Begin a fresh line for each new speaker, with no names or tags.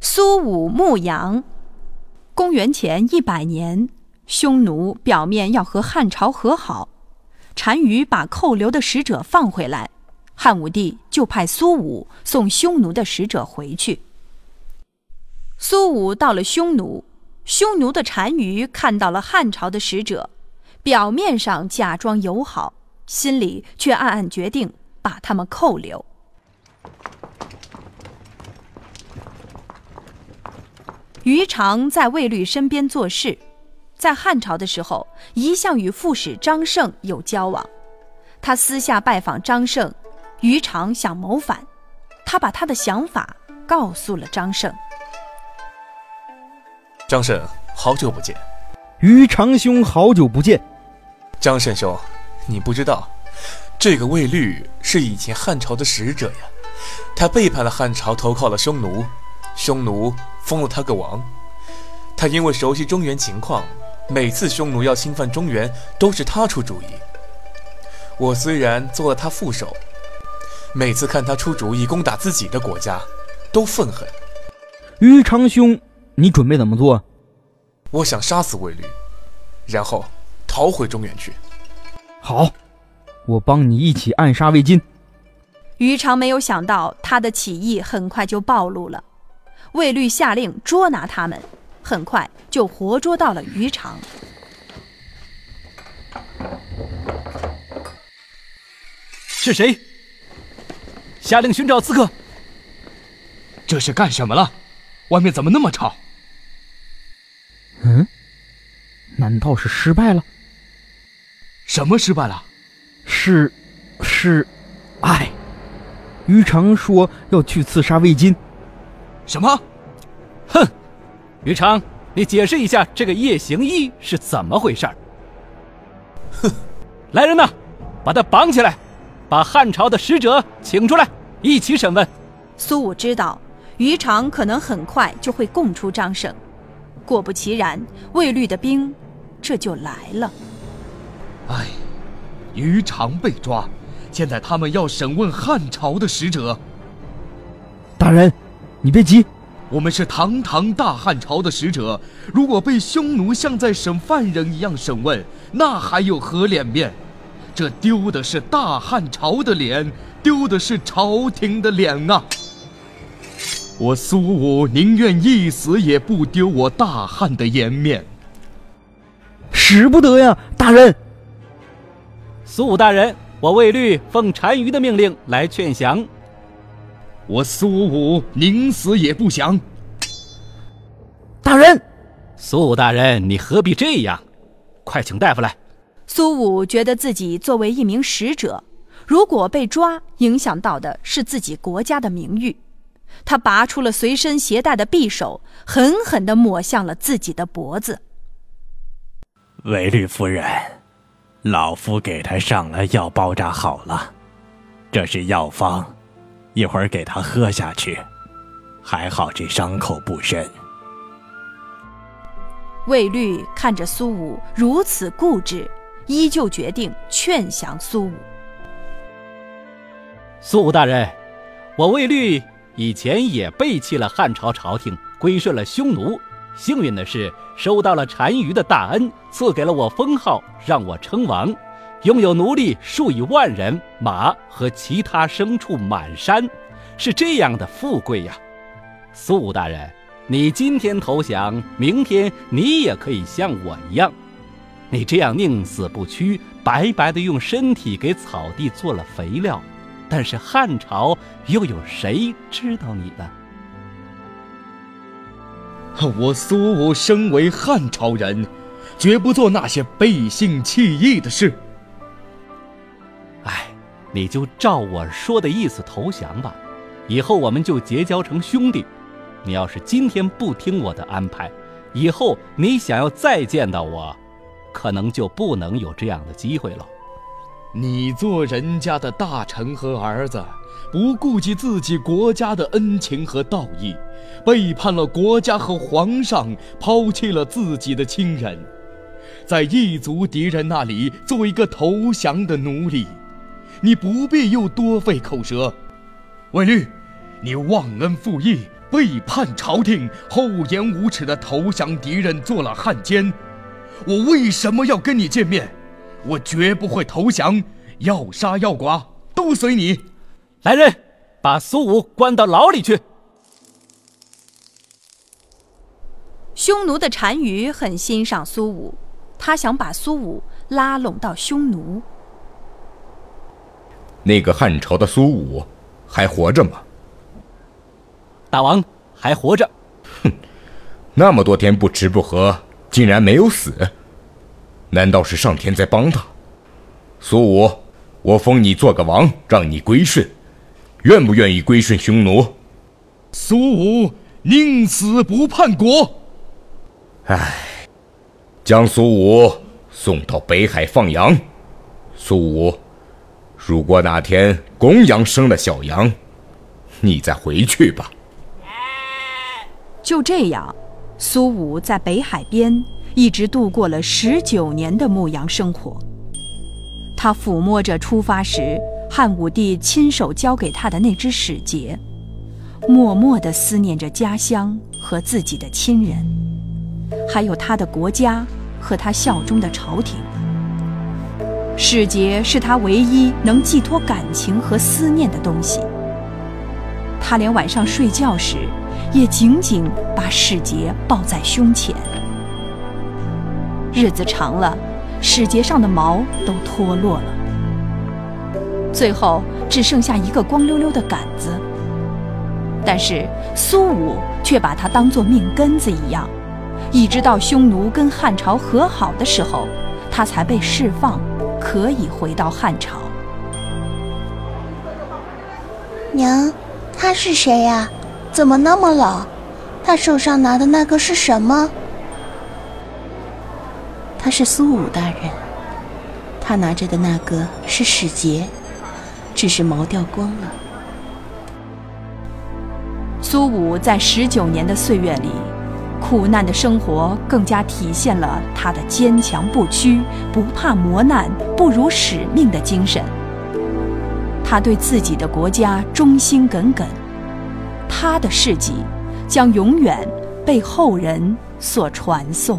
苏武牧羊。公元前一百年，匈奴表面要和汉朝和好，单于把扣留的使者放回来，汉武帝就派苏武送匈奴的使者回去。苏武到了匈奴，匈奴的单于看到了汉朝的使者，表面上假装友好，心里却暗暗决定把他们扣留。于常在卫律身边做事，在汉朝的时候，一向与副使张胜有交往。他私下拜访张胜，于常想谋反，他把他的想法告诉了张胜。
张胜，好久不见。
于长兄，好久不见。
张胜兄，你不知道，这个卫律是以前汉朝的使者呀，他背叛了汉朝，投靠了匈奴，匈奴。封了他个王，他因为熟悉中原情况，每次匈奴要侵犯中原，都是他出主意。我虽然做了他副手，每次看他出主意攻打自己的国家，都愤恨。
于长兄，你准备怎么做？
我想杀死卫律，然后逃回中原去。
好，我帮你一起暗杀魏晋。
于长没有想到，他的起义很快就暴露了。卫律下令捉拿他们，很快就活捉到了于常。
是谁？下令寻找刺客。
这是干什么了？外面怎么那么吵？
嗯？难道是失败了？
什么失败了？
是，是，哎，于常说要去刺杀魏晋。
什么？
哼，于常，你解释一下这个夜行衣是怎么回事儿？
哼，
来人呐，把他绑起来，把汉朝的使者请出来，一起审问。
苏武知道于常可能很快就会供出张胜，果不其然，卫律的兵这就来了。
哎，于常被抓，现在他们要审问汉朝的使者。
大人。你别急，
我们是堂堂大汉朝的使者，如果被匈奴像在审犯人一样审问，那还有何脸面？这丢的是大汉朝的脸，丢的是朝廷的脸啊！我苏武宁愿一死，也不丢我大汉的颜面。
使不得呀，大人！
苏武大人，我卫律奉单于的命令来劝降。
我苏武宁死也不降。
大人，
苏武大人，你何必这样？快请大夫来。
苏武觉得自己作为一名使者，如果被抓，影响到的是自己国家的名誉。他拔出了随身携带的匕首，狠狠地抹向了自己的脖子。
韦律夫人，老夫给他上了药，包扎好了，这是药方。一会儿给他喝下去，还好这伤口不深。
魏律看着苏武如此固执，依旧决定劝降苏武。
苏武大人，我魏律以前也背弃了汉朝朝廷，归顺了匈奴。幸运的是，收到了单于的大恩，赐给了我封号，让我称王。拥有奴隶数以万人，马和其他牲畜满山，是这样的富贵呀！苏武大人，你今天投降，明天你也可以像我一样。你这样宁死不屈，白白的用身体给草地做了肥料，但是汉朝又有谁知道你呢？
我苏武身为汉朝人，绝不做那些背信弃义的事。
你就照我说的意思投降吧，以后我们就结交成兄弟。你要是今天不听我的安排，以后你想要再见到我，可能就不能有这样的机会了。
你做人家的大臣和儿子，不顾及自己国家的恩情和道义，背叛了国家和皇上，抛弃了自己的亲人，在异族敌人那里做一个投降的奴隶。你不必又多费口舌，卫律，你忘恩负义，背叛朝廷、厚颜无耻的投降敌人，做了汉奸。我为什么要跟你见面？我绝不会投降，要杀要剐都随你。
来人，把苏武关到牢里去。
匈奴的单于很欣赏苏武，他想把苏武拉拢到匈奴。
那个汉朝的苏武还活着吗？
大王还活着。
哼，那么多天不吃不喝，竟然没有死。难道是上天在帮他？苏武，我封你做个王，让你归顺，愿不愿意归顺匈奴？
苏武宁死不叛国。
唉，将苏武送到北海放羊。苏武，如果哪天公羊生了小羊，你再回去吧。
就这样，苏武在北海边一直度过了十九年的牧羊生活。他抚摸着出发时汉武帝亲手交给他的那只使节，默默地思念着家乡和自己的亲人，还有他的国家和他效忠的朝廷。使节是他唯一能寄托感情和思念的东西。他连晚上睡觉时。也紧紧把使节抱在胸前。日子长了，使节上的毛都脱落了，最后只剩下一个光溜溜的杆子。但是苏武却把它当作命根子一样，一直到匈奴跟汉朝和好的时候，他才被释放，可以回到汉朝。
娘，他是谁呀？怎么那么老？他手上拿的那个是什么？
他是苏武大人，他拿着的那个是使节，只是毛掉光了。
苏武在十九年的岁月里，苦难的生活更加体现了他的坚强不屈、不怕磨难、不辱使命的精神。他对自己的国家忠心耿耿。他的事迹将永远被后人所传颂。